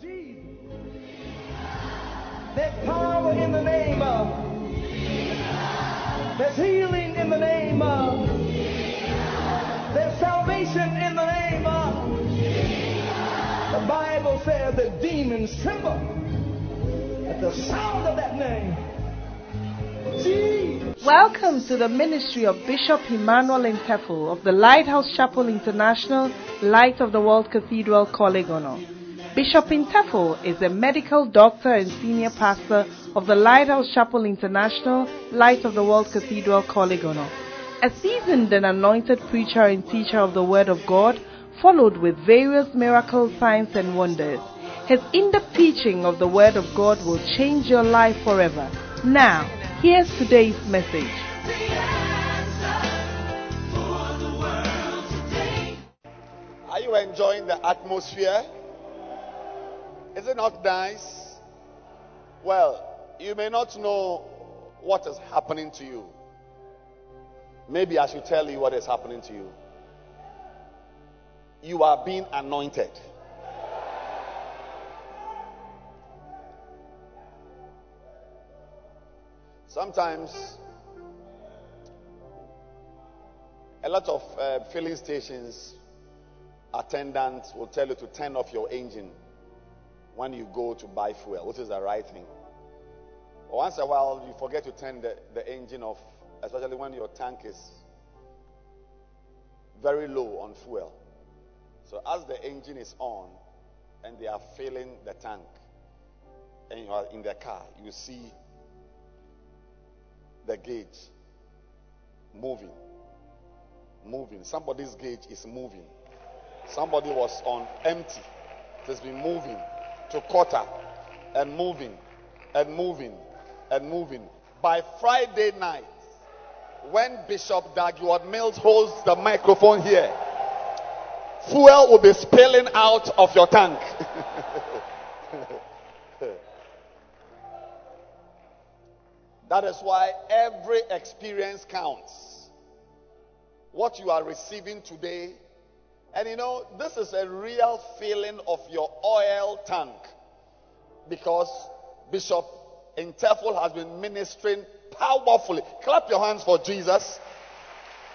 Jesus. There's power in the name of. There's healing in the name of. There's salvation in the name of. The Bible says that demons tremble at the sound of that name. Jesus. Welcome to the ministry of Bishop Emmanuel Intefel of the Lighthouse Chapel International, Light of the World Cathedral, Korle Gonno. Bishop Intefel is a medical doctor and senior pastor of the Lighthouse Chapel International, Light of the World Cathedral, Korle Gonno. A seasoned and anointed preacher and teacher of the Word of God, followed with various miracles, signs, and wonders. His in-depth teaching of the Word of God will change your life forever. Now, here's today's message. Are you enjoying the atmosphere? Is it not nice? Well, you may not know what is happening to you. Maybe I should tell you what is happening to you. You are being anointed. Sometimes a lot of uh, filling stations attendants will tell you to turn off your engine when you go to buy fuel, which is the right thing. But once in a while, you forget to turn the, the engine off, especially when your tank is very low on fuel. So as the engine is on and they are filling the tank, and you are in the car, you see the gauge moving. Moving. Somebody's gauge is moving. Somebody was on empty. It has been moving to quarter and moving and moving and moving. By Friday night, when Bishop Dag Heward-Mills holds the microphone here, fuel will be spilling out of your tank. that is why every experience counts. What you are receiving today and you know, this is a real feeling of your oil tank because Bishop Intefel has been ministering powerfully. Clap your hands for Jesus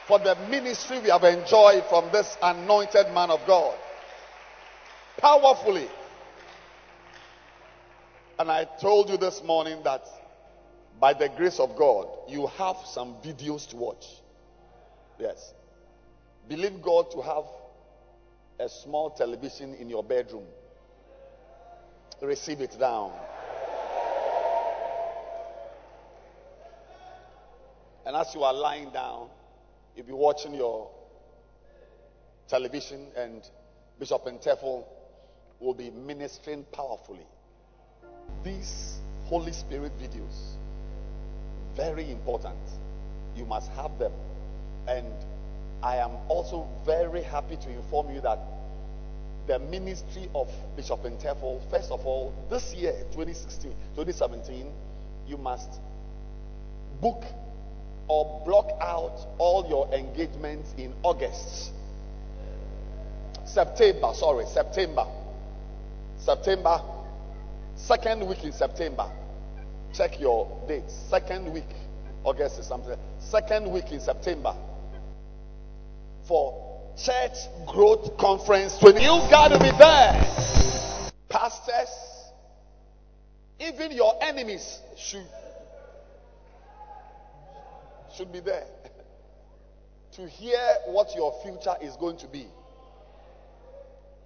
for the ministry we have enjoyed from this anointed man of God. Powerfully. And I told you this morning that by the grace of God, you have some videos to watch. Yes. Believe God to have a small television in your bedroom. Receive it down. And as you are lying down, you'll be watching your television, and Bishop Intefel will be ministering powerfully. These Holy Spirit videos, very important. You must have them. And I am also very happy to inform you that the ministry of Bishop Intefel, first of all, this year, 2016, 2017, you must book or block out all your engagements in August. September, sorry, September. September, second week in September. Check your dates. Second week, August is something. Second week in September for Church Growth Conference 20. You got to be there. Pastors, even your enemies should should be there to hear what your future is going to be.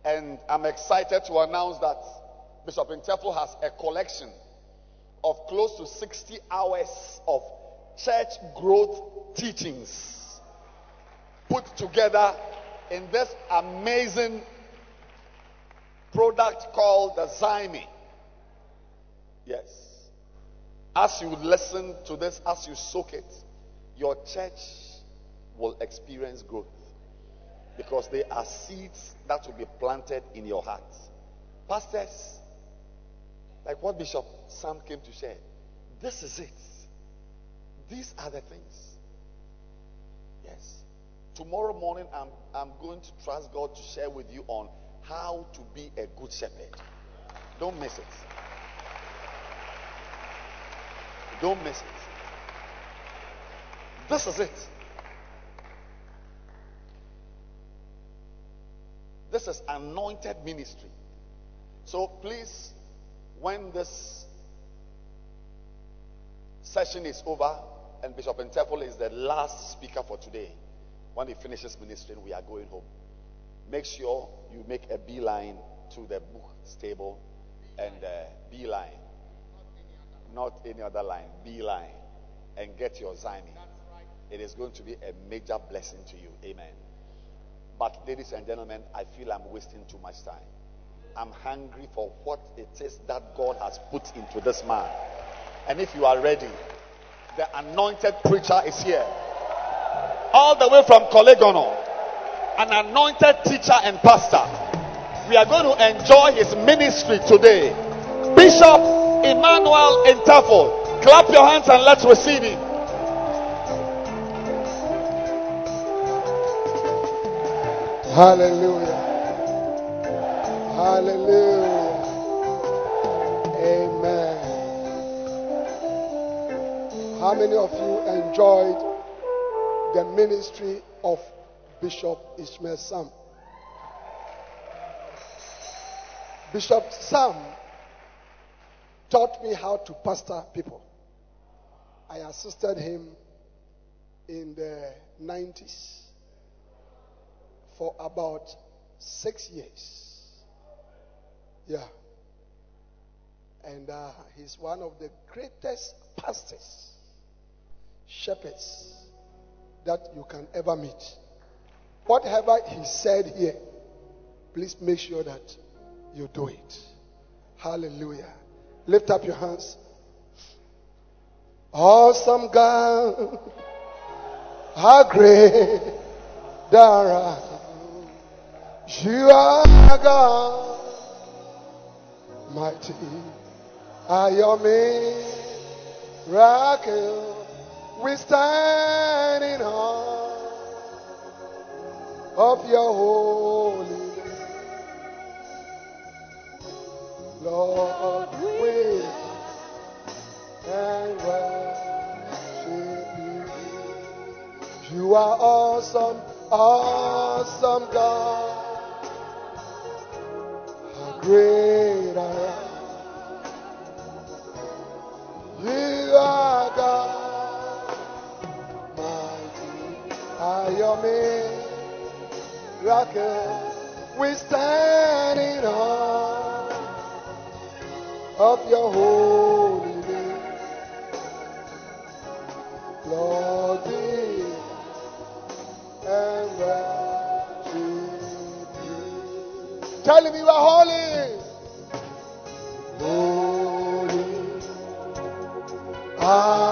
And I'm excited to announce that Bishop Intefel has a collection of close to 60 hours of church growth teachings put together in this amazing product called the Zyme. Yes. As you listen to this, as you soak it, your church will experience growth. Because they are seeds that will be planted in your heart. Pastors, like what Bishop Sam came to share, this is it. These are the things. Yes. Tomorrow morning, I'm, I'm going to trust God to share with you on how to be a good shepherd. Don't miss it. Don't miss it. This is it. This is anointed ministry. So please, when this session is over and Bishop Entefel is the last speaker for today, when he finishes ministering, we are going home. Make sure you make a beeline to the book stable and uh, beeline, not any other line, beeline, and get your Zimi. It is going to be a major blessing to you. Amen. But, ladies and gentlemen, I feel I'm wasting too much time. I'm hungry for what it is that God has put into this man. And if you are ready, the anointed preacher is here. All the way from Korle Gonno, an anointed teacher and pastor. We are going to enjoy his ministry today. Bishop Emmanuel Entefel. Clap your hands and let's receive him. Hallelujah. Hallelujah. Amen. How many of you enjoyed the ministry of Bishop Ishmael Sam? Bishop Sam taught me how to pastor people. I assisted him in the 90s for about six years. Yeah. And uh, he's one of the greatest pastors, shepherds that you can ever meet. Whatever he said here, please make sure that you do it. Hallelujah. Lift up your hands. Awesome God, how great thou. You are God, mighty are your miracle. We stand in awe of your holy. Lord, we and worship you. You are awesome, awesome God. How great are you? You are are your miracles. We stand in awe of your holy name. Lord, and worship you. Tell him you are holy. Holy are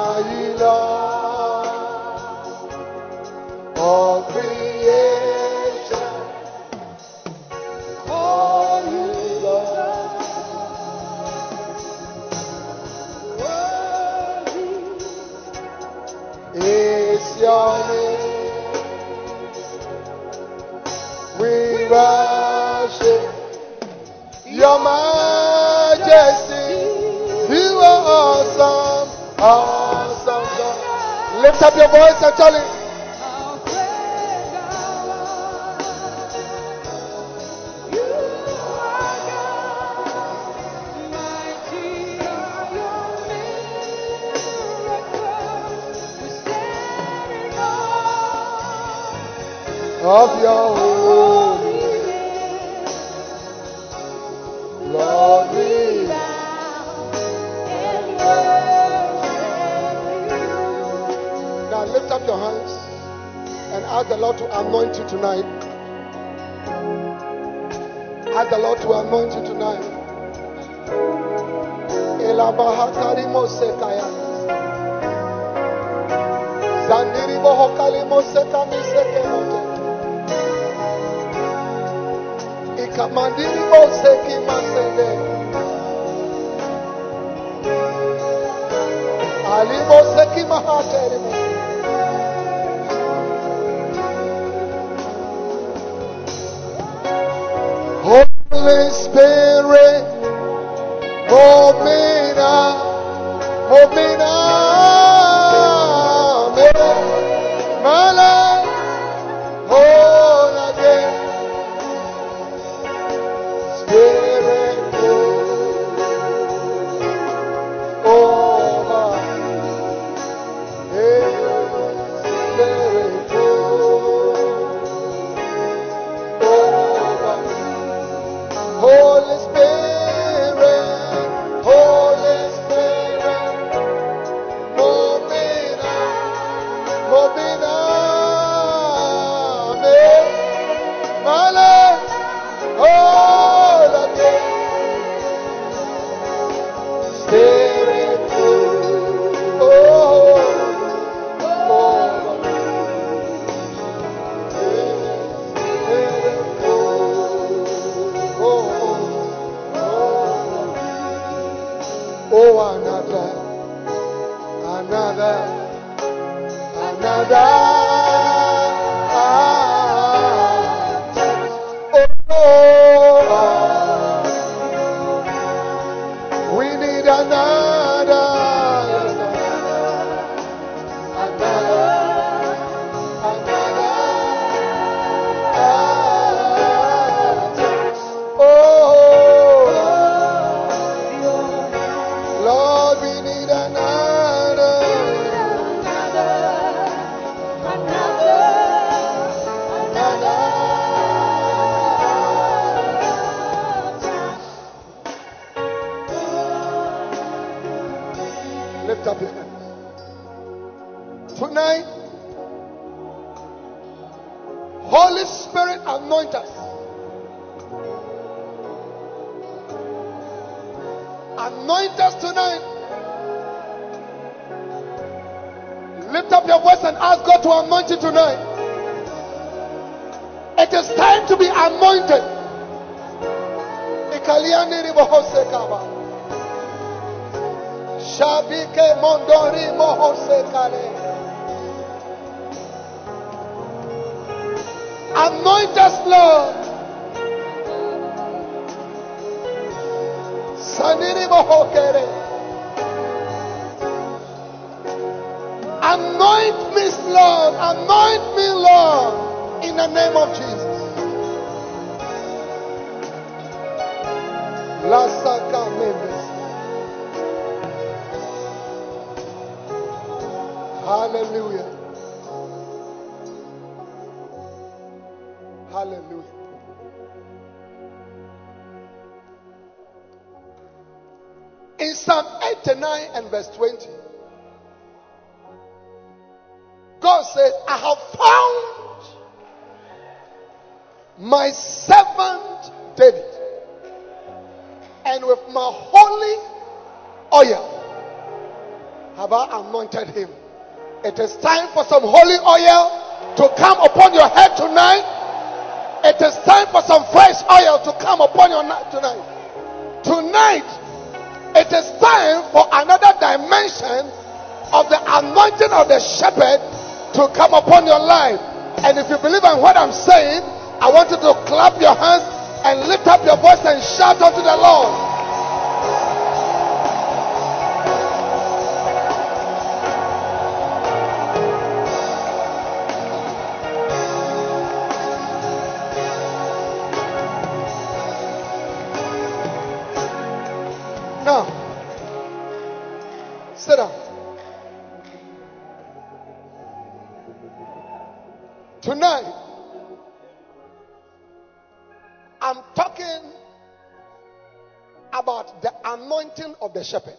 Lift up your voice and tell him. Of your holy your hands and ask the Lord to anoint you tonight. Ask the Lord to anoint you tonight. Zandiri bohokali moseka miseke mote. Ikamandiri moseki masende. Ali moseki mahateri Holy verse 20, God says, I have found my servant David, and with my holy oil have I anointed him. It is time for some holy oil to come upon your head tonight. It is time for some fresh oil to come upon your night tonight. Tonight, it is time for another dimension of the anointing of the shepherd to come upon your life. And if you believe in what I'm saying, I want you to clap your hands and lift up your voice and shout unto the Lord. Of the shepherd.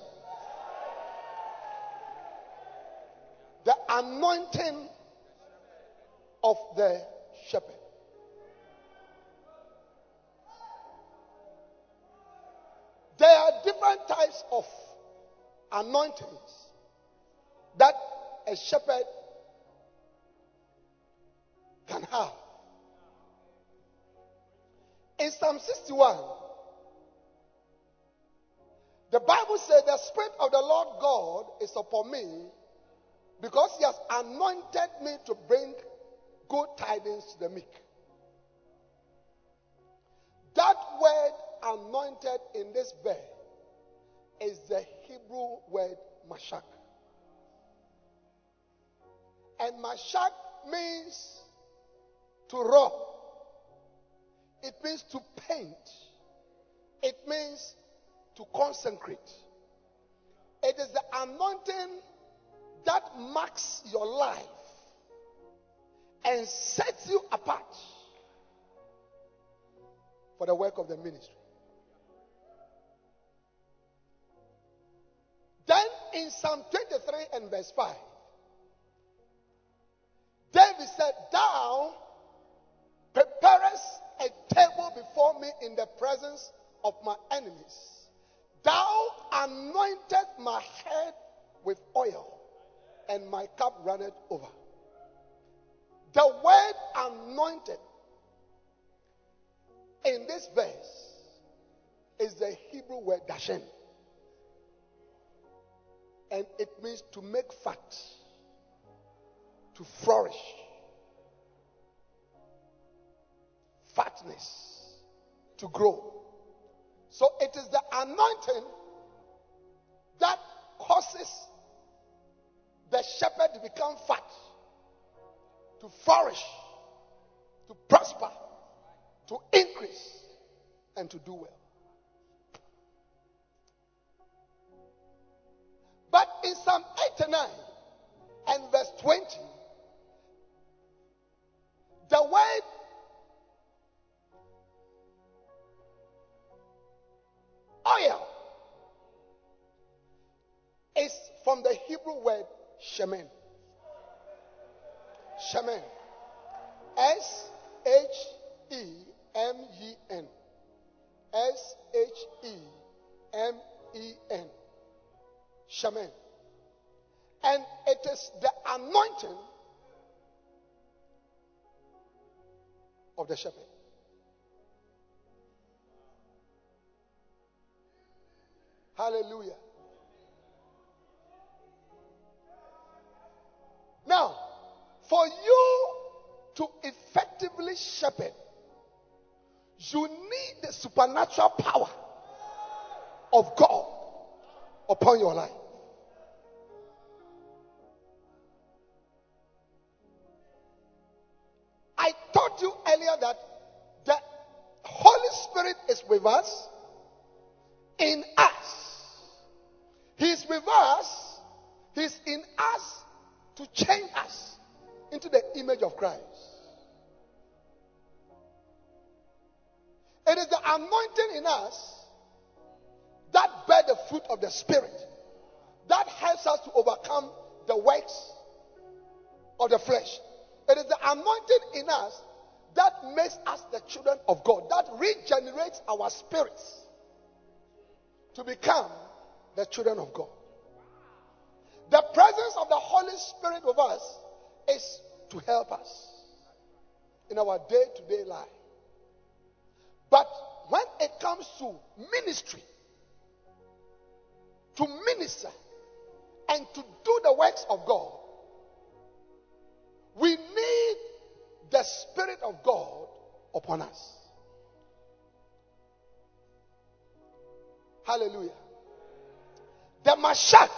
The anointing of the shepherd. There are different types of anointings that a shepherd can have. In Psalm 61, the Bible says, The Spirit of the Lord God is upon me because He has anointed me to bring good tidings to the meek. That word anointed in this verse is the Hebrew word mashak. And mashak means to rub, it means to paint, it means to consecrate. It is the anointing that marks your life and sets you apart for the work of the ministry. Then in Psalm 23 and verse 5, David said, Thou preparest a table before me in the presence of my enemies. Thou anointed my head with oil, and my cup runneth over. The word anointed in this verse is the Hebrew word dashen. And it means to make fat, to flourish, fatness, to grow. So it is the anointing that causes the shepherd to become fat, to flourish, to prosper, to increase, and to do well. But in Psalm 89 and verse 20, the word oil is from the Hebrew word shemen. Shemen. S H E M E N. S H E M E N. Shemen. And it is the anointing of the shepherd. Hallelujah. Now, for you to effectively shepherd, you need the supernatural power of God upon your life. I told you earlier that the Holy Spirit is with us, in us. Us that bear the fruit of the Spirit that helps us to overcome the works of the flesh. It is the anointing in us that makes us the children of God, that regenerates our spirits to become the children of God. The presence of the Holy Spirit with us is to help us in our day to day life. But when it comes to ministry, to minister, and to do the works of God, we need the Spirit of God upon us. Hallelujah. The Mashak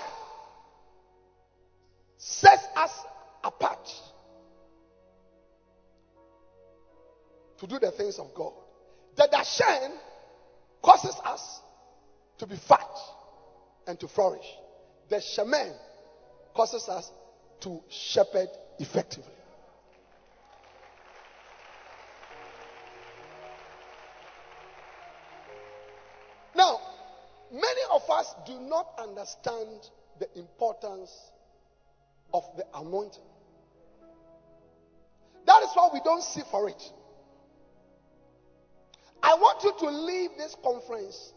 sets us apart to do the things of God. The Dashen causes us to be fat and to flourish. The Shemen causes us to shepherd effectively. Now, many of us do not understand the importance of the anointing. That is why we don't seek for it. I want you to leave this conference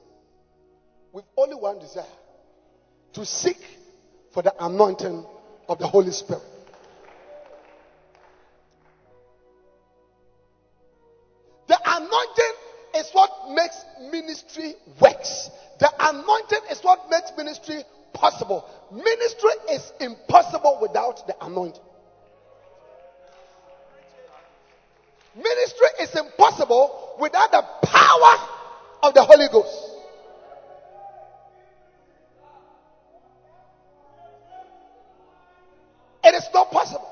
with only one desire to seek for the anointing of the Holy Spirit. The anointing is what makes ministry works. The anointing is what makes ministry possible. Ministry is impossible without the anointing. Ministry is impossible without the power of the Holy Ghost. It is not possible.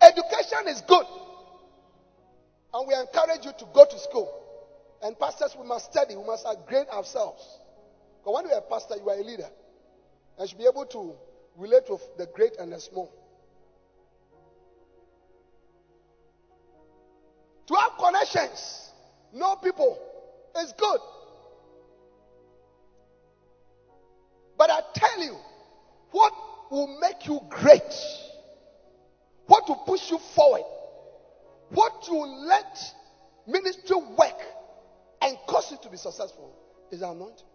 Education is good. And we encourage you to go to school. And pastors, we must study. We must upgrade ourselves. But when you're a pastor, you are a leader. And should be able to relate with the great and the small. Connections, know people, is good. But I tell you, what will make you great, what will push you forward, what will let ministry work and cause you to be successful is anointing.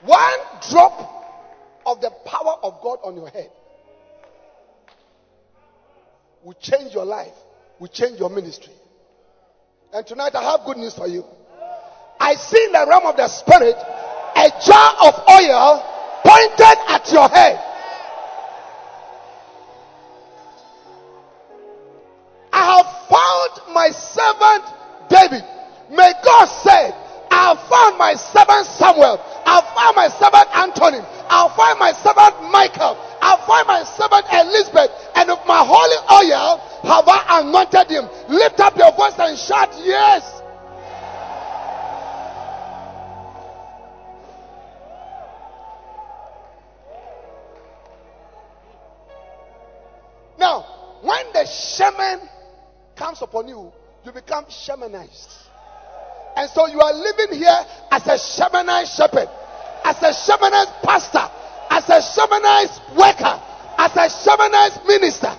One drop of the power of God on your head will change your life will change your ministry. And tonight I have good news for you. I see in the realm of the spirit a jar of oil pointed at your head. I have found my servant David. May God say, I have found my servant Samuel. Him. Lift up your voice and shout, Yes. Now, when the shaman comes upon you, you become shamanized. And so you are living here as a shamanized shepherd, as a shamanized pastor, as a shamanized worker, as a shamanized minister.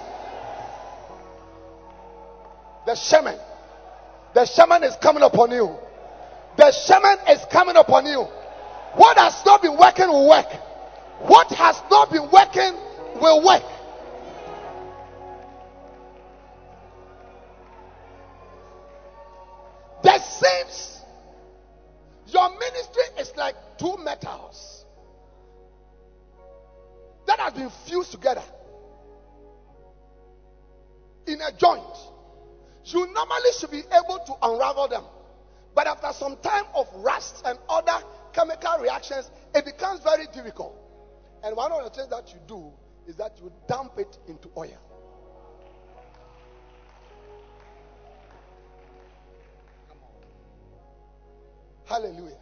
The shaman, the shaman is coming upon you. The shaman is coming upon you. What has not been working will work. What has not been working will work. There seems your ministry is like two metals that have been fused together in a joint. You normally should be able to unravel them. But after some time of rust and other chemical reactions, it becomes very difficult. And one of the things that you do is that you dump it into oil. Hallelujah.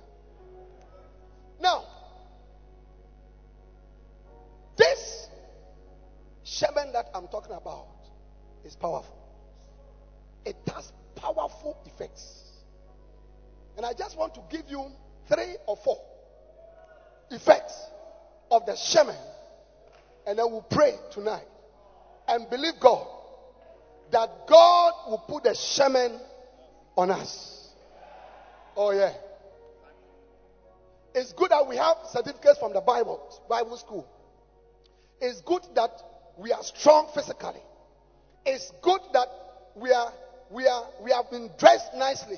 Now, this shaman that I'm talking about is powerful. It has powerful effects. And I just want to give you three or four effects of the shaman. And then we'll pray tonight and believe God that God will put the shaman on us. Oh, yeah. It's good that we have certificates from the Bible, Bible school. It's good that we are strong physically. It's good that we are we are we have been dressed nicely.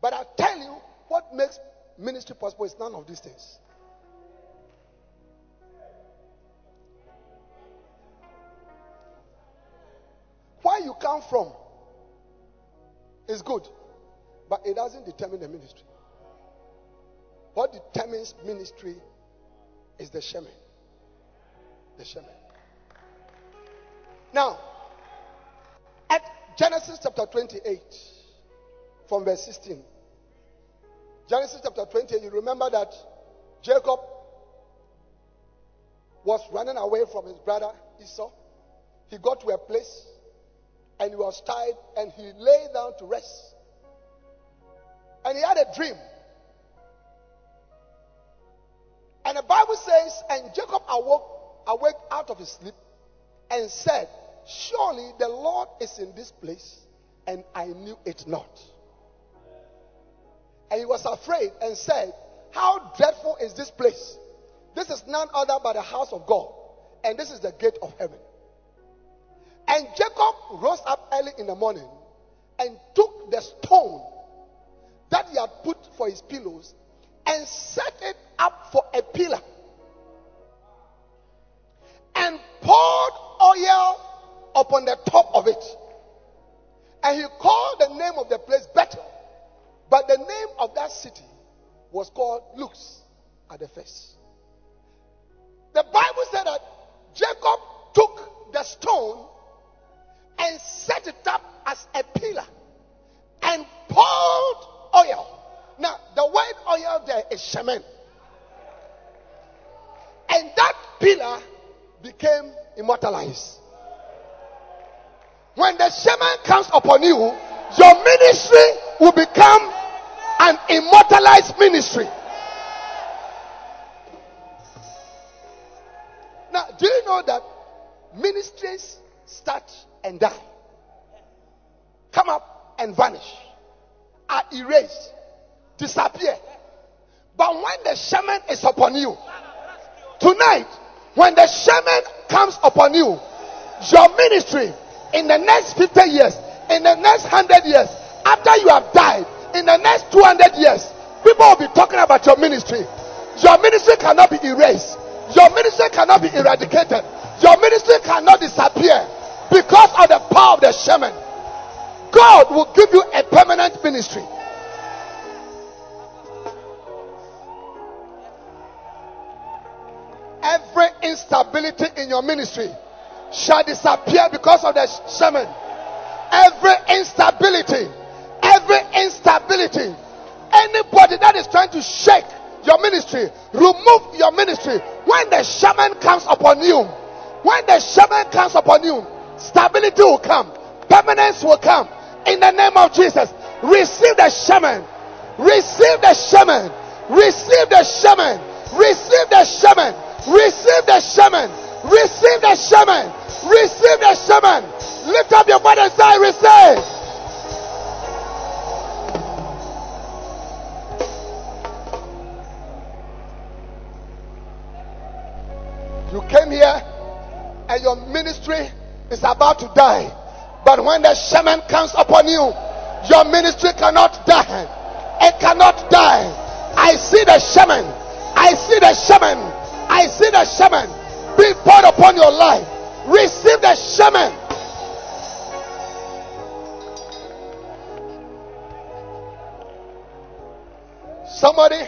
But I tell you, what makes ministry possible is none of these things. Where you come from is good, but it doesn't determine the ministry. What determines ministry is the shaman. The shaman. Now, Genesis chapter 28, from verse 16. Genesis chapter 28, you remember that Jacob was running away from his brother Esau. He got to a place and he was tired and he lay down to rest. And he had a dream. And the Bible says, and Jacob awoke, awake out of his sleep and said, Surely the Lord is in this place, and I knew it not. And he was afraid and said, How dreadful is this place? This is none other but the house of God, and this is the gate of heaven. And Jacob rose up early in the morning and took the stone that he had put for his pillows and set it up for a pillar and poured oil upon the top of it. And he called the name of the place Bethel. But the name of that city was called Luz at the first. The Bible said that Jacob took the stone and set it up as a pillar and poured oil. Now, the word oil there is shaman. And that pillar became immortalized. When the shaman comes upon you, your ministry will become an immortalized ministry. Now, do you know that ministries start and die? Come up and vanish, are erased, disappear. But when the shaman is upon you, tonight, when the shaman comes upon you, your ministry in the next 50 years In the next hundred years, after you have died, in the next 200 years, people will be talking about your ministry. Your ministry cannot be erased. Your ministry cannot be eradicated. Your ministry cannot disappear because of the power of the shaman. God will give you a permanent ministry. Every instability in your ministry shall disappear because of the shaman. Every instability, every instability, anybody that is trying to shake your ministry, remove your ministry. When the shaman comes upon you, when the shaman comes upon you, stability will come, permanence will come. In the name of Jesus, receive the shaman, receive the shaman, receive the shaman, receive the shaman, receive the shaman, receive the shaman, receive the shaman. Lift up your voice and say, receive. You came here and your ministry is about to die. But when the shaman comes upon you, your ministry cannot die. It cannot die. I see the shaman. I see the shaman. I see the shaman being poured upon your life. Receive the shaman. Somebody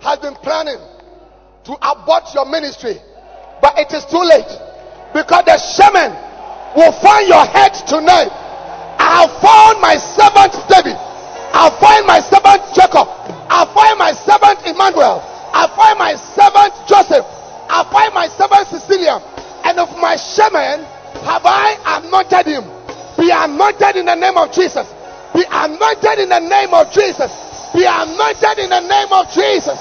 has been planning to abort your ministry, but it is too late because the shaman will find your head tonight. I have found my servant David. I find my servant Jacob. I find my servant Emmanuel. I find my servant Joseph. I find my servant Cecilia. My shaman have I anointed him. Be anointed in the name of Jesus. Be anointed in the name of Jesus. Be anointed in the name of Jesus.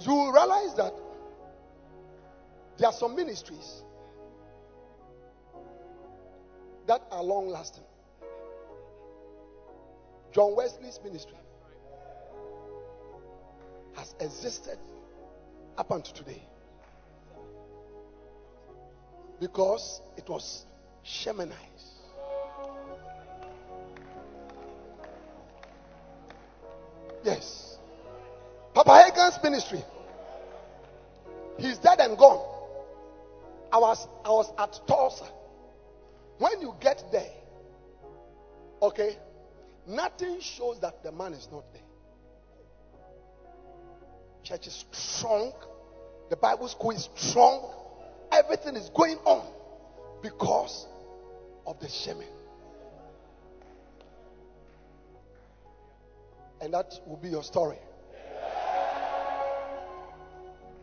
You will realize that there are some ministries that are long lasting. John Wesley's ministry has existed up until today because it was shamanized. Yes. Ministry. He's dead and gone. I was I was at Tulsa. When you get there, okay, nothing shows that the man is not there. Church is strong. The Bible school is strong. Everything is going on because of the shemen. And that will be your story.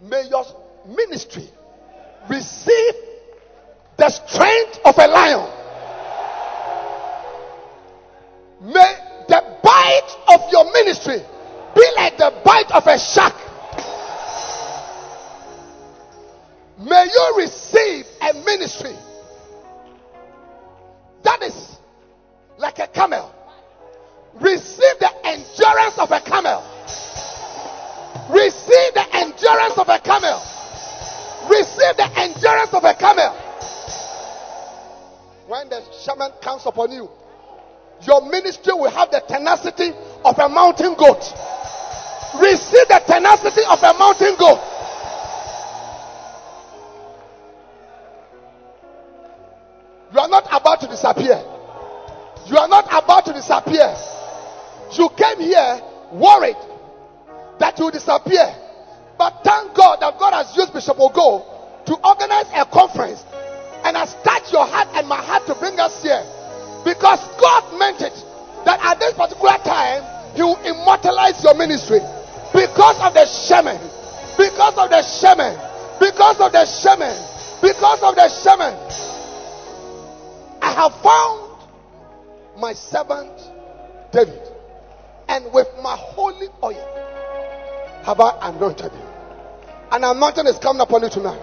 May your ministry receive the strength of a lion. May the bite of your ministry be like the bite of a shark. May you receive a ministry upon you, your ministry will have the tenacity of a mountain goat. Shaman, because of the shemen, because of the shemen. I have found my servant David, and with my holy oil have I anointed him. An anointing is coming upon you tonight.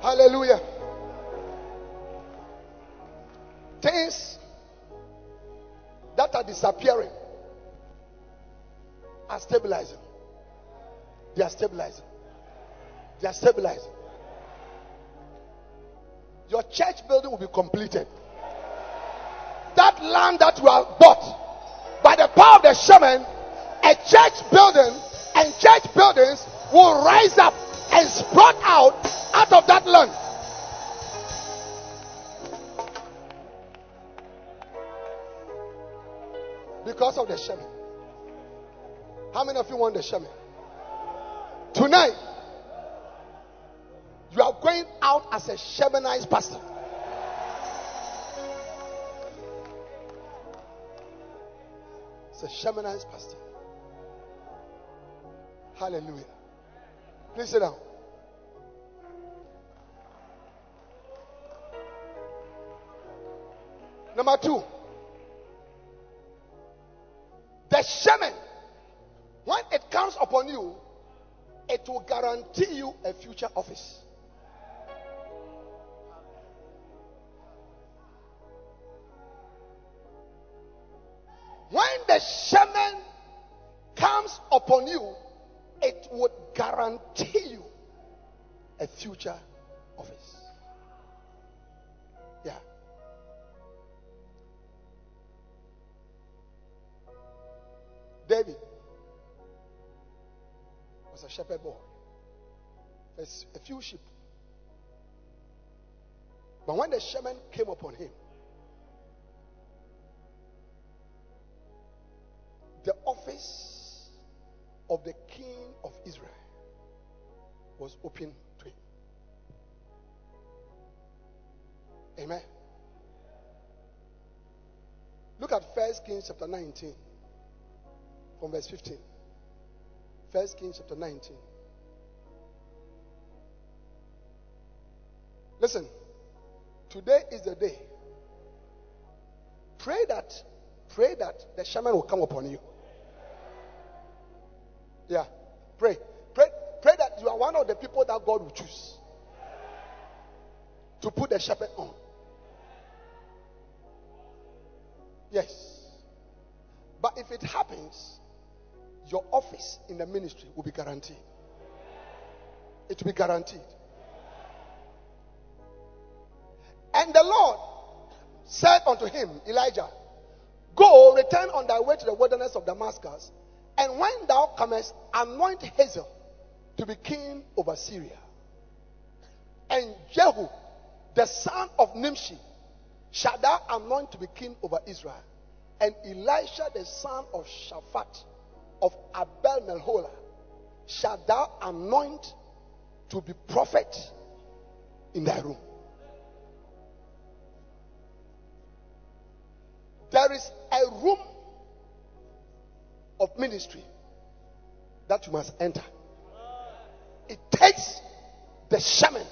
Hallelujah. Things that are disappearing are stabilizing. They are stabilizing. They are stabilizing. Your church building will be completed. That land that you have bought by the power of the shemen, a church building and church buildings will rise up and sprout out out of that land. Because of the shemen. How many of you want the shemen? Tonight, you are going out as a shamanized pastor. It's a shamanized pastor. Hallelujah. Please sit down. Number two, shemen, when it comes upon you, it will guarantee you a future office. When the shemen comes upon you, it would guarantee you a future office. Yeah. Shepherd boy. There's a few sheep. But when the shemen came upon him, the office of the king of Israel was open to him. Amen. Look at First Kings chapter 19 from verse 15. First Kings chapter 19. Listen, today is the day. Pray that, pray that the shemen will come upon you. Yeah, pray, pray, pray that you are one of the people that God will choose to put the shepherd on. Yes, but if it happens, your office in the ministry will be guaranteed. It will be guaranteed. And the Lord said unto him, Elijah, Go, return on thy way to the wilderness of Damascus, and when thou comest, anoint Hazael to be king over Syria. And Jehu, the son of Nimshi, shall thou anoint to be king over Israel. And Elisha, the son of Shaphat, of Abel Meholah, shall thou anoint to be prophet in thy room. There is a room of ministry that you must enter. It takes the shemen.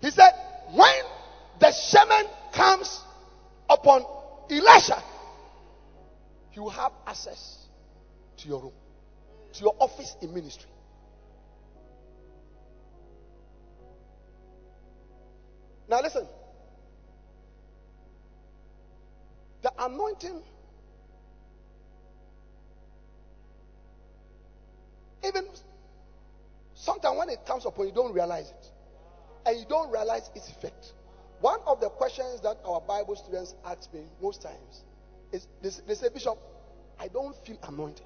He said, when the shemen comes upon Elisha, will have access to your room, to your office in ministry. Now, listen. The anointing, even sometimes when it comes upon you, don't realize it. And you don't realize its effect. One of the questions that our Bible students ask me most times is they, they say, Bishop, I don't feel anointed.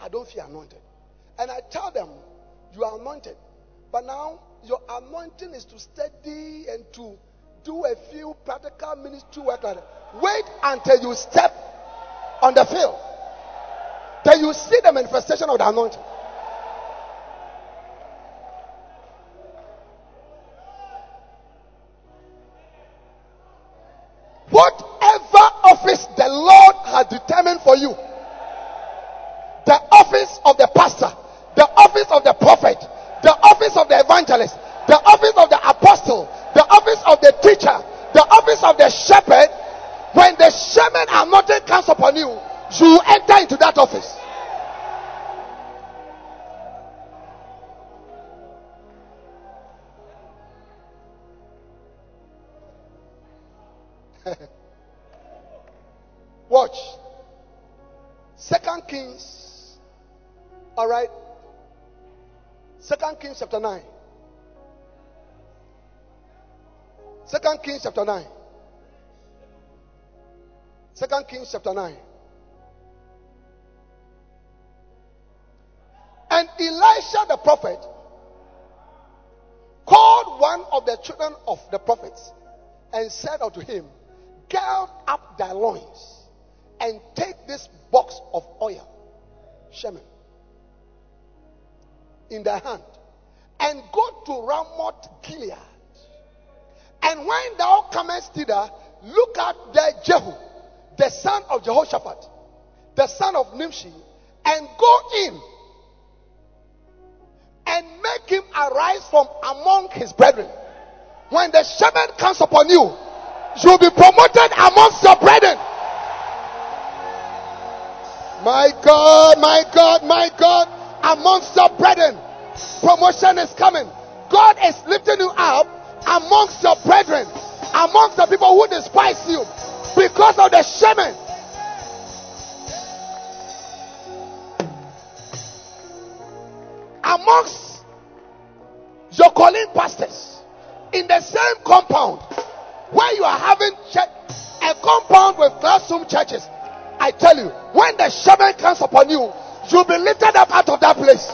I don't feel anointed. And I tell them, You are anointed. But now your anointing is to study and to do a few practical ministry work like that. Wait until you step on the field. Then you see the manifestation of the anointing. Kings chapter 9. Second Kings chapter 9. Second Kings chapter 9. And Elisha the prophet called one of the children of the prophets and said unto him, Gird up thy loins and take this box of oil, Shemen, in thy hand, and go to Ramoth Gilead. And when thou comest thither, look at there Jehu, the son of Jehoshaphat, the son of Nimshi, and go in and make him arise from among his brethren. When the shepherd comes upon you, you'll be promoted amongst your brethren. My God, my God, my God, amongst your brethren, promotion is coming. God is lifting you up amongst your brethren, amongst the people who despise you because of the shemen. Amongst your calling pastors in the same compound where you are having a compound with classroom churches. I tell you, when the shemen comes upon you, you'll be lifted up out of that place.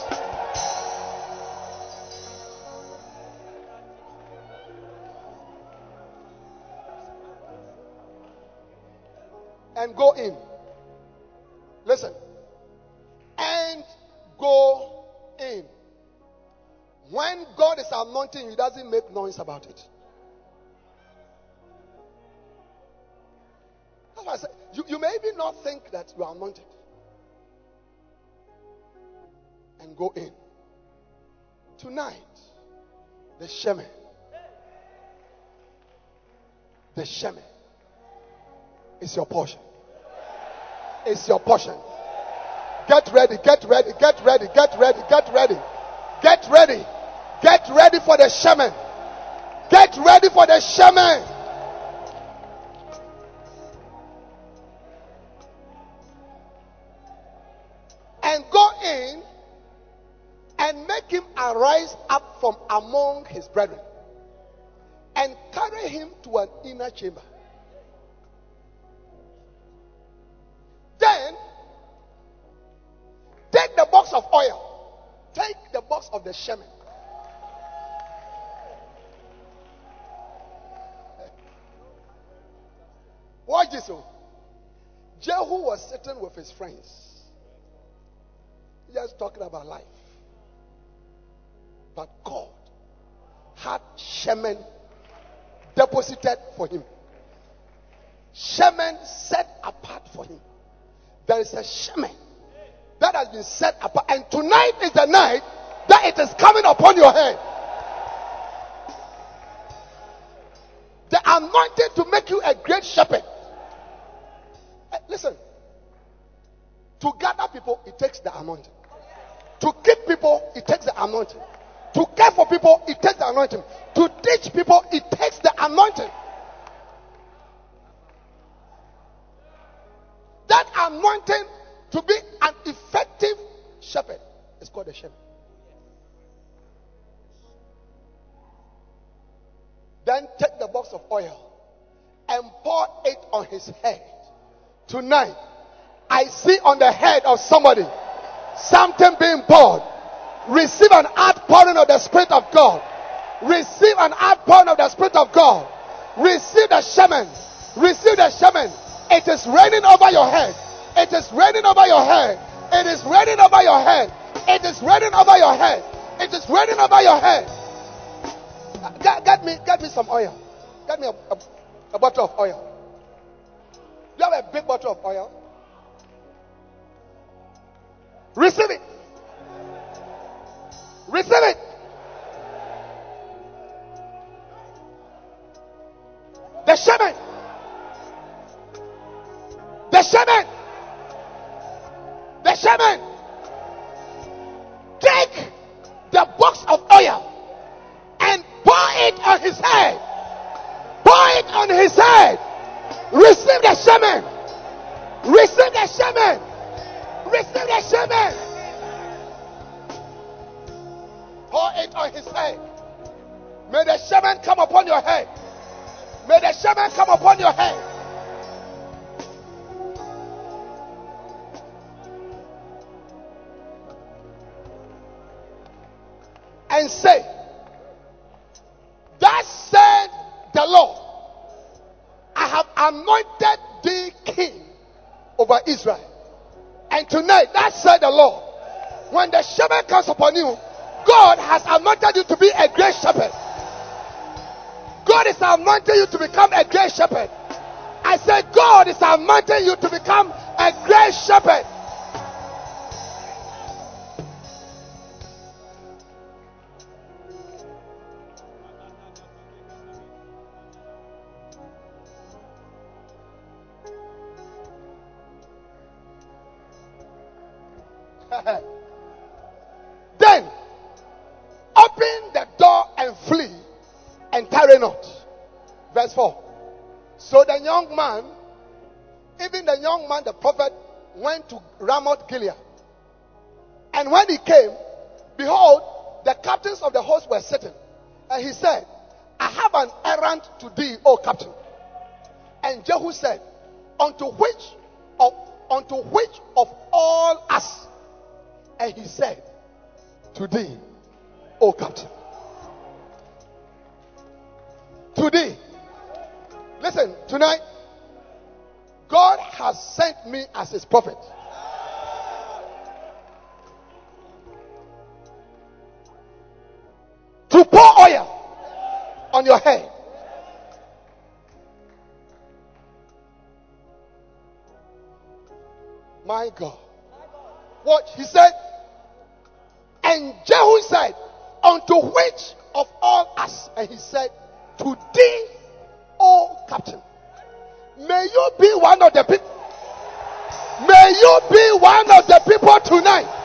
Go in. Listen. And go in. When God is anointing you, he doesn't make noise about it. That's why I said, you, you may even not think that you are anointed. And go in. Tonight, the Shemen. The Shemen is your portion. It's your portion. Get ready, get ready, get ready, get ready, get ready. Get ready. Get ready for the shemen. Get ready for the shemen. And go in and make him arise up from among his brethren and carry him to an inner chamber. Of oil, take the box of the shemen. Watch this. Oh. Jehu was sitting with his friends, just talking about life. But God had shemen deposited for him, shemen set apart for him. There is a shemen that has been set apart, and tonight is the night that it is coming upon your head. The anointing to make you a great shepherd. Eh, listen. To gather people, it takes the anointing. To keep people, it takes the anointing. To care for people, it takes the anointing. To teach people, it takes the anointing. That anointing to be an effective shepherd is called a shepherd. Then take the box of oil and pour it on his head. Tonight, I see on the head of somebody something being poured. Receive an outpouring of the Spirit of God. Receive an outpouring of the Spirit of God. Receive the shemen. Receive the shemen. It is raining over your head. It is raining over your head. It is raining over your head. It is raining over your head. It is raining over your head. Get, get me, get me some oil. Get me a, a, a bottle of oil. You have a big bottle of oil. Receive it. Receive it. The shemen. The shemen. Shemen. Take the box of oil and pour it on his head. Pour it on his head. Receive the shemen. Receive the shemen. Receive the shemen. Pour it on his head. May the shemen come upon your head. May the shemen come upon your head. And say, Thus said the Lord, I have anointed thee king over Israel. And tonight, that said the Lord, when the shepherd comes upon you, God has anointed you to be a great shepherd. God is anointing you to become a great shepherd. I said, God is anointing you to become a great shepherd. Then open the door and flee and tarry not. Verse 4. So the young man, even the young man, the prophet, went to Ramoth Gilead. And when he came, behold, the captains of the host were sitting. And he said, I have an errand to thee, O captain. And Jehu said, Unto which of unto which of all us? And he said, Today, O captain. Today. Listen, tonight, God has sent me as his prophet. To pour oil on your head. My God. What he said? And Jehu said, Unto which of all us? And he said, To thee, O captain. May you be one of the people. May you be one of the people tonight.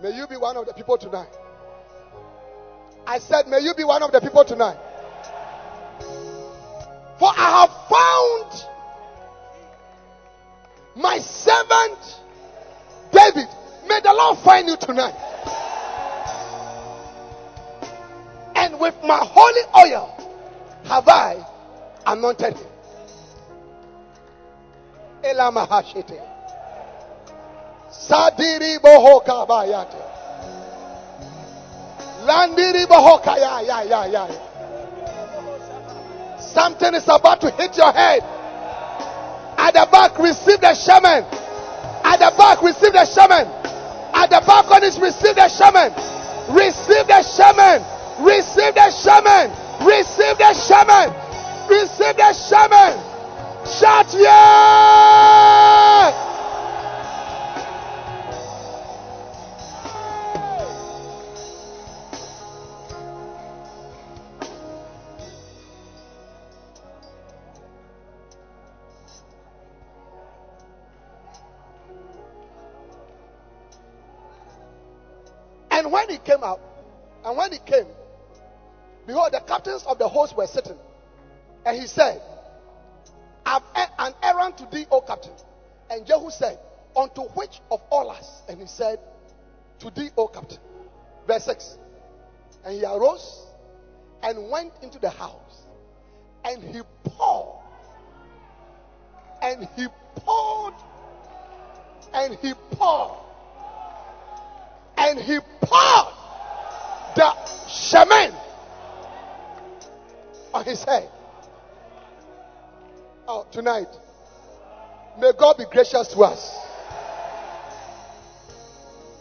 May you be one of the people tonight. I said, May you be one of the people tonight. For I have found my servant David. May the Lord find you tonight. And with my holy oil have I anointed him. Elamahashite. Sadiri bohoka bayate. Landiri bohoka ya ya ya ya. Something is about to hit your head. At the back, receive the shemen. At the back, receive the shemen. At the balconies, receive the shemen. Receive the shemen. Receive the shemen. Receive the shemen. Receive the shemen. Shout yeah! When he came out, and when he came, behold, the captains of the host were sitting. And he said, I've an errand to thee, O captain. And Jehu said, Unto which of all us? And he said, To thee, O captain. Verse 6. And he arose and went into the house. And he poured. And he poured. And he poured. And he poured the shemen on his head. Oh, tonight. May God be gracious to us.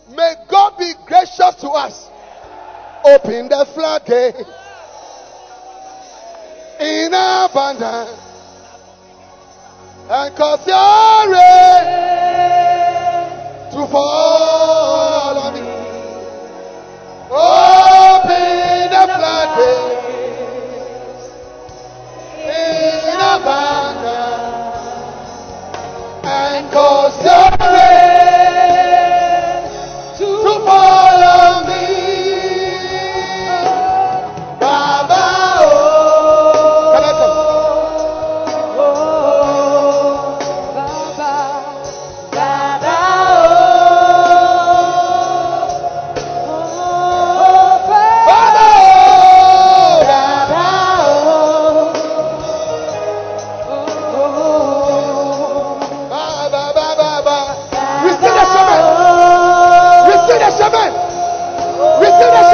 May God be gracious to us. Open the floodgate in abundance and cause your rain to fall. Open the floodgates Cultura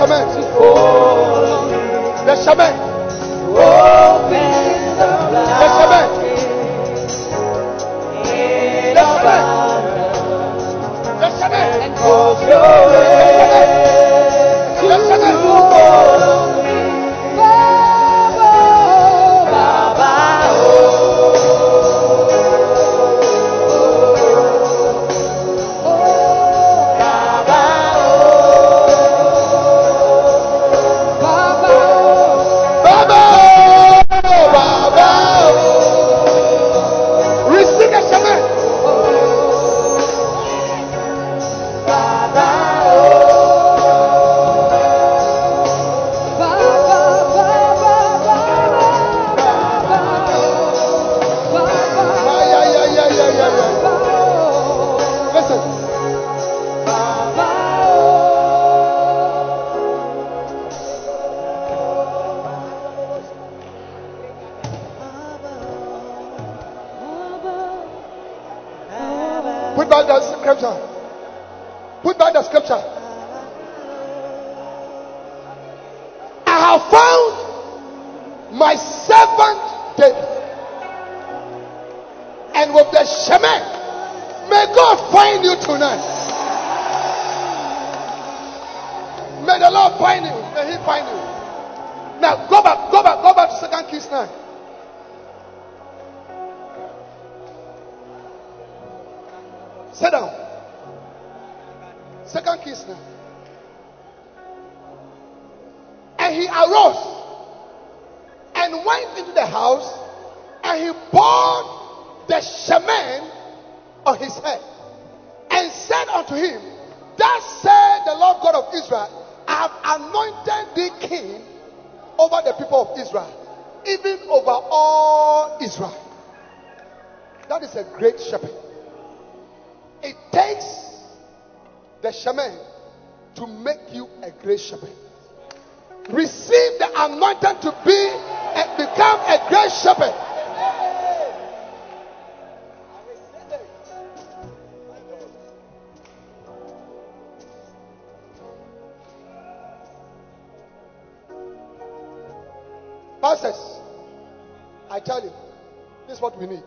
chemin. Le chemin. Over all Israel. That is a great shepherd. It takes the shemen to make you a great shepherd. Receive the anointing to be and become a great shepherd. We need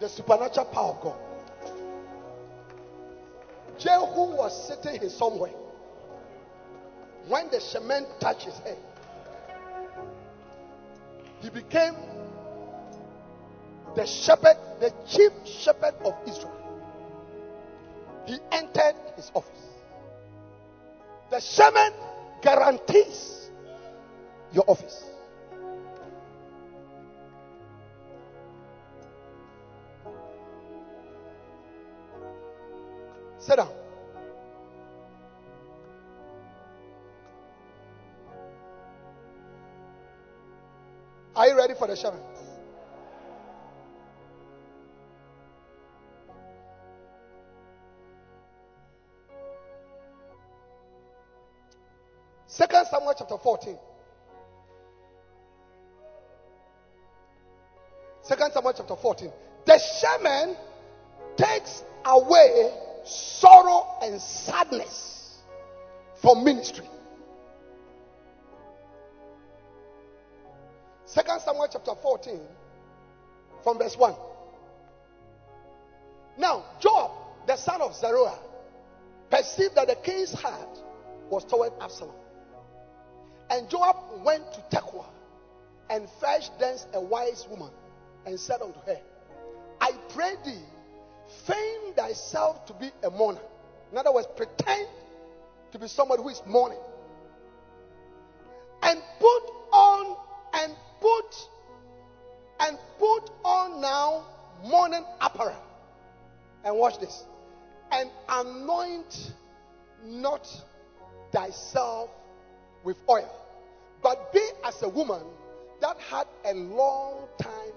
the supernatural power of God. Jehu was sitting here somewhere when the shemen touched his head. He became the shepherd, the chief shepherd of Israel. He entered his office. The shemen guarantees your office. Sit down. Are you ready for the shemen? Second Samuel chapter 14. Second Samuel chapter 14. The shemen takes away sorrow and sadness for ministry. Second Samuel chapter 14, from verse 1. Now, Joab, the son of Zeruiah, perceived that the king's heart was toward Absalom. And Joab went to Tekoa and fetched thence a wise woman and said unto her, I pray thee, feign thyself to be a mourner. In other words, pretend to be somebody who is mourning. And put on and put and put on now mourning apparel. And watch this. And anoint not thyself with oil, but be as a woman that had a long time,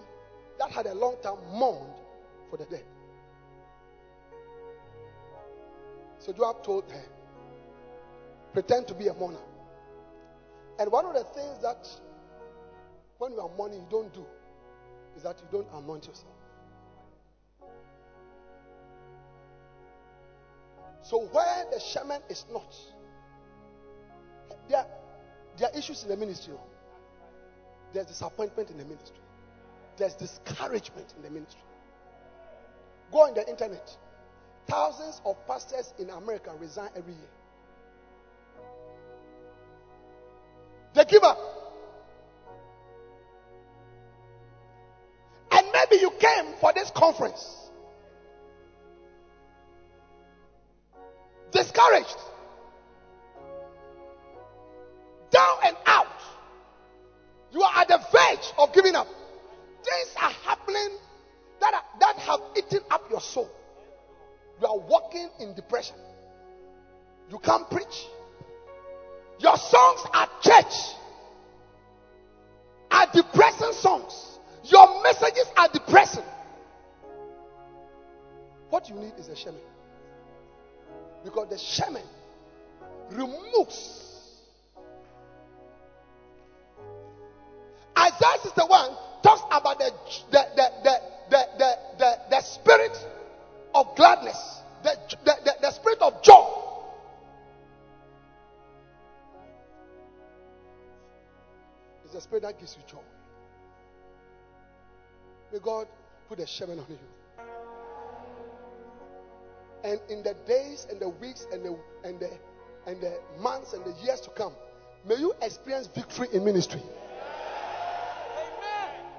that had a long time mourned for the dead. So Joab told her, pretend to be a mourner. And one of the things that when you are mourning you don't do is that you don't anoint yourself. So where the shemen is not, there, there are issues in the ministry. There's disappointment in the ministry. There's discouragement in the ministry. Go on the internet. Thousands of pastors in America resign every year. They give up. And maybe you came for this conference discouraged, in depression. You can't preach. Your songs at church are depressing songs. Your messages are depressing. What you need is a shemen. Because the shemen removes. Isaiah 61 talks about the, the, the, the, the, the, the, the spirit of gladness, spirit that gives you joy. May God put a shemen on you. And in the days and the weeks and the and the and the months and the years to come, may you experience victory in ministry.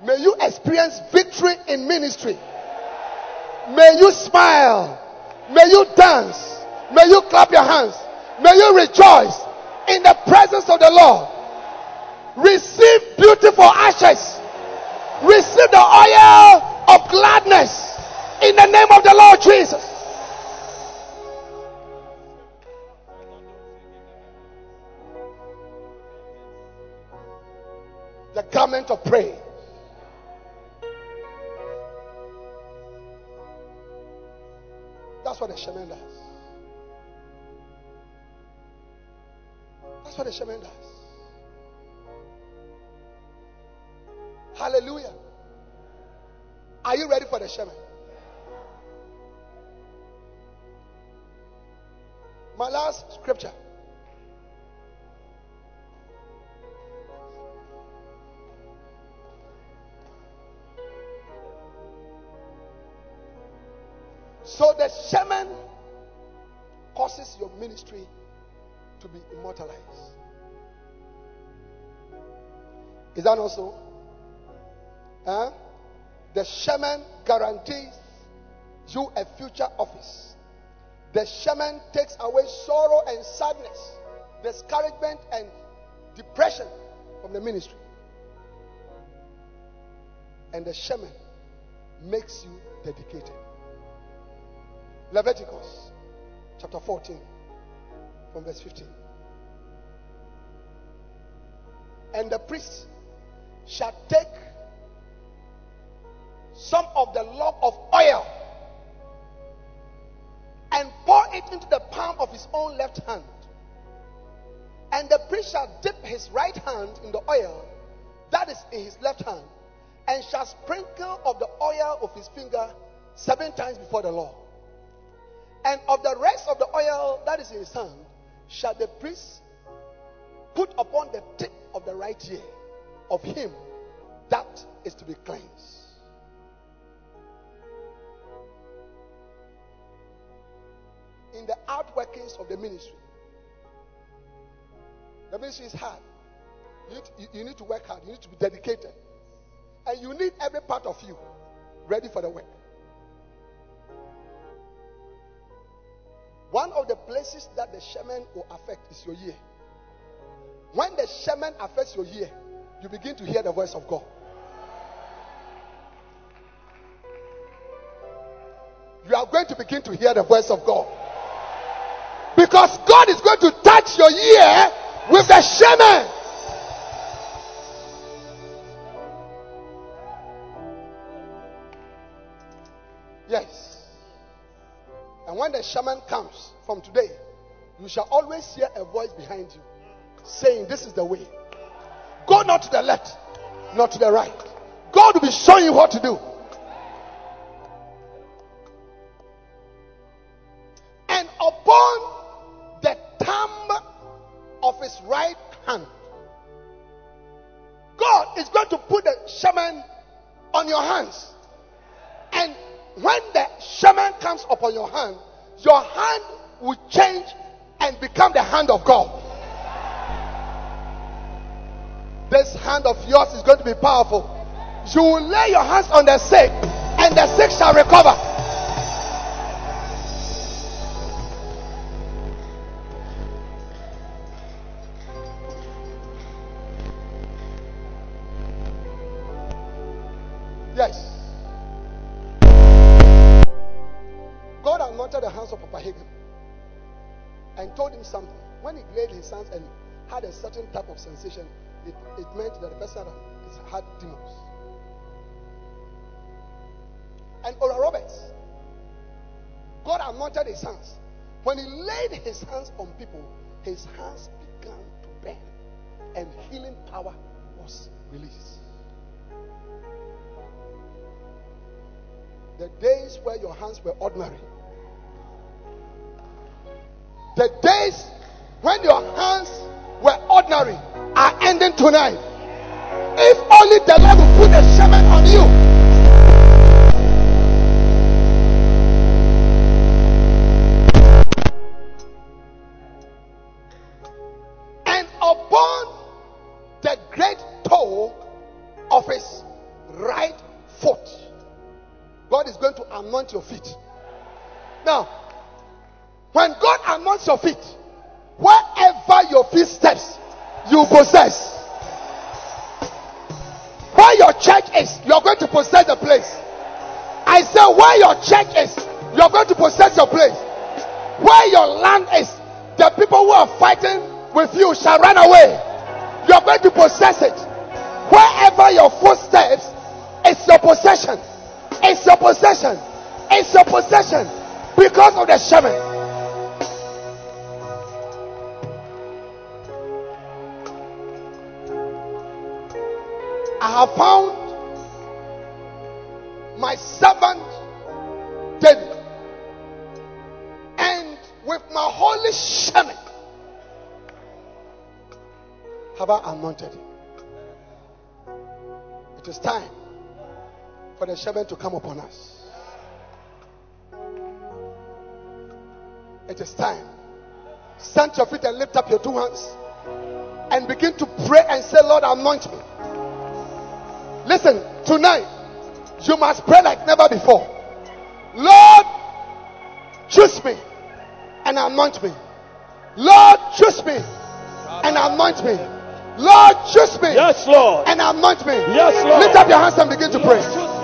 May you experience victory in ministry. May you smile. May you dance. May you clap your hands. May you rejoice in the presence of the Lord. Receive beautiful ashes. Receive the oil of gladness in the name of the Lord Jesus. The garment of praise. That's what the shemen does. That's what the shemen does. Hallelujah. Are you ready for the shemen? My last scripture. So the shemen causes your ministry to be immortalized. Is that not so? Huh? The shemen guarantees you a future office. The shemen takes away sorrow and sadness, discouragement and depression from the ministry. And the shemen makes you dedicated. Leviticus chapter 14, from verse 15. And the priest shall take some of the log of oil and pour it into the palm of his own left hand. And the priest shall dip his right hand in the oil that is in his left hand, and shall sprinkle of the oil of his finger seven times before the Lord. And of the rest of the oil that is in his hand, shall the priest put upon the tip of the right ear of him that is to be cleansed. In the outworkings of the ministry, the ministry is hard. You need, to, you need to work hard, you need to be dedicated, and you need every part of you ready for the work. One of the places that the shemen will affect is your ear. When the shemen affects your ear, you begin to hear the voice of God. You are going to begin to hear the voice of God. Because God is going to touch your ear with the shemen. Yes. And when the shemen comes from today, you shall always hear a voice behind you saying, This is the way. Go not to the left, not to the right. God will be showing you what to do. Powerful. You will lay your hands on the sick, and the sick shall recover. wanted his hands. When he laid his hands on people, his hands began to burn, and healing power was released. The days where your hands were ordinary, the days when your hands were ordinary are ending tonight. If only the Lord will put a shemen on you. and Shepherd to come upon us. It is time. Stand your feet and lift up your two hands and begin to pray and say, Lord, anoint me. Listen, tonight you must pray like never before. Lord, choose me and anoint me. Lord, choose me and anoint me. Lord, choose me. Yes, Lord. And anoint me. Yes, Lord. Lift up your hands and begin to pray.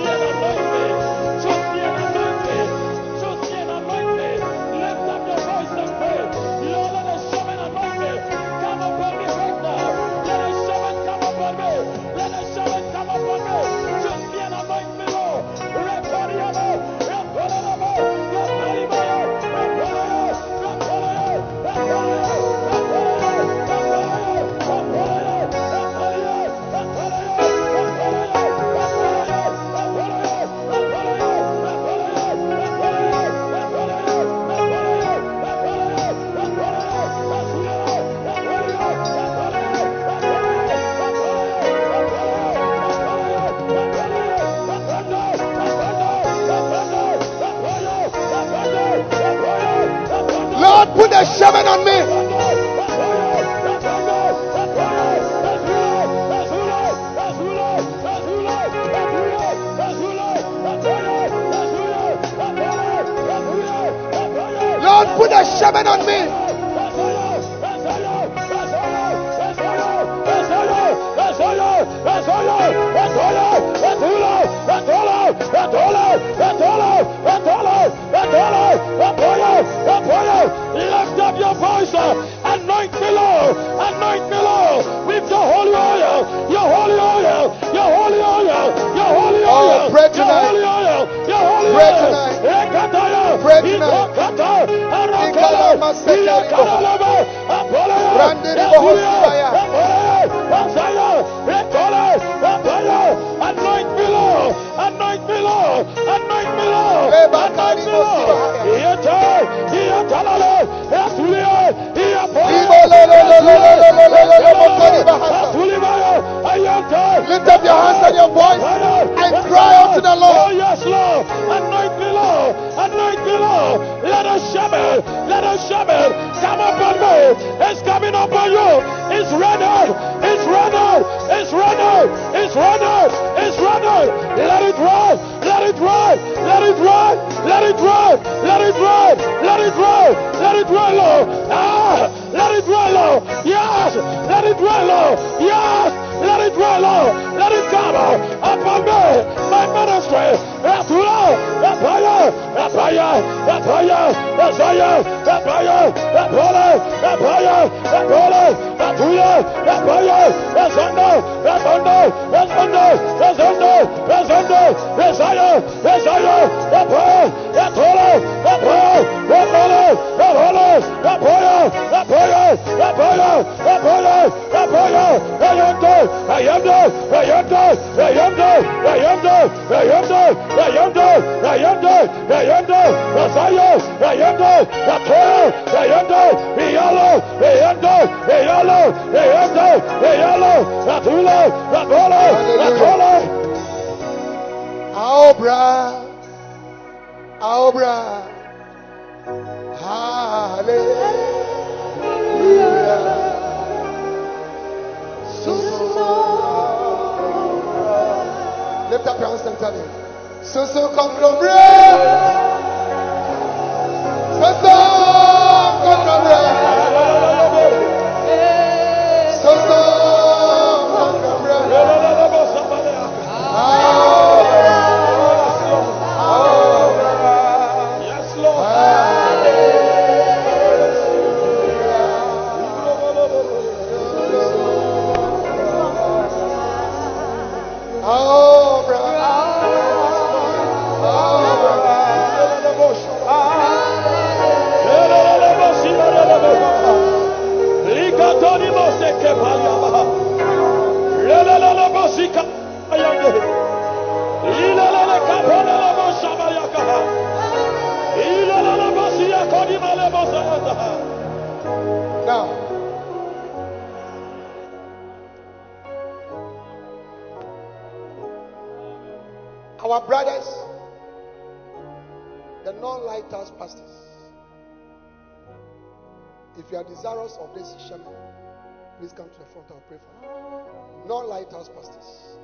lighthouse pastors.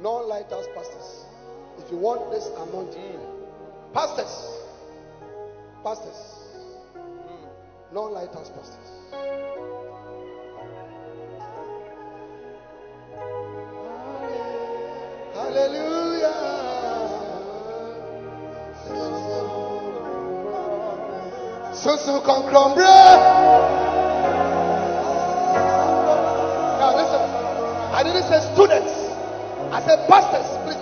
Non lighthouse pastors. If you want this anointing, mm. pastors, pastors, mm. non lighthouse pastors. Hallelujah. Susu concombre. I didn't say students. I said pastors. Please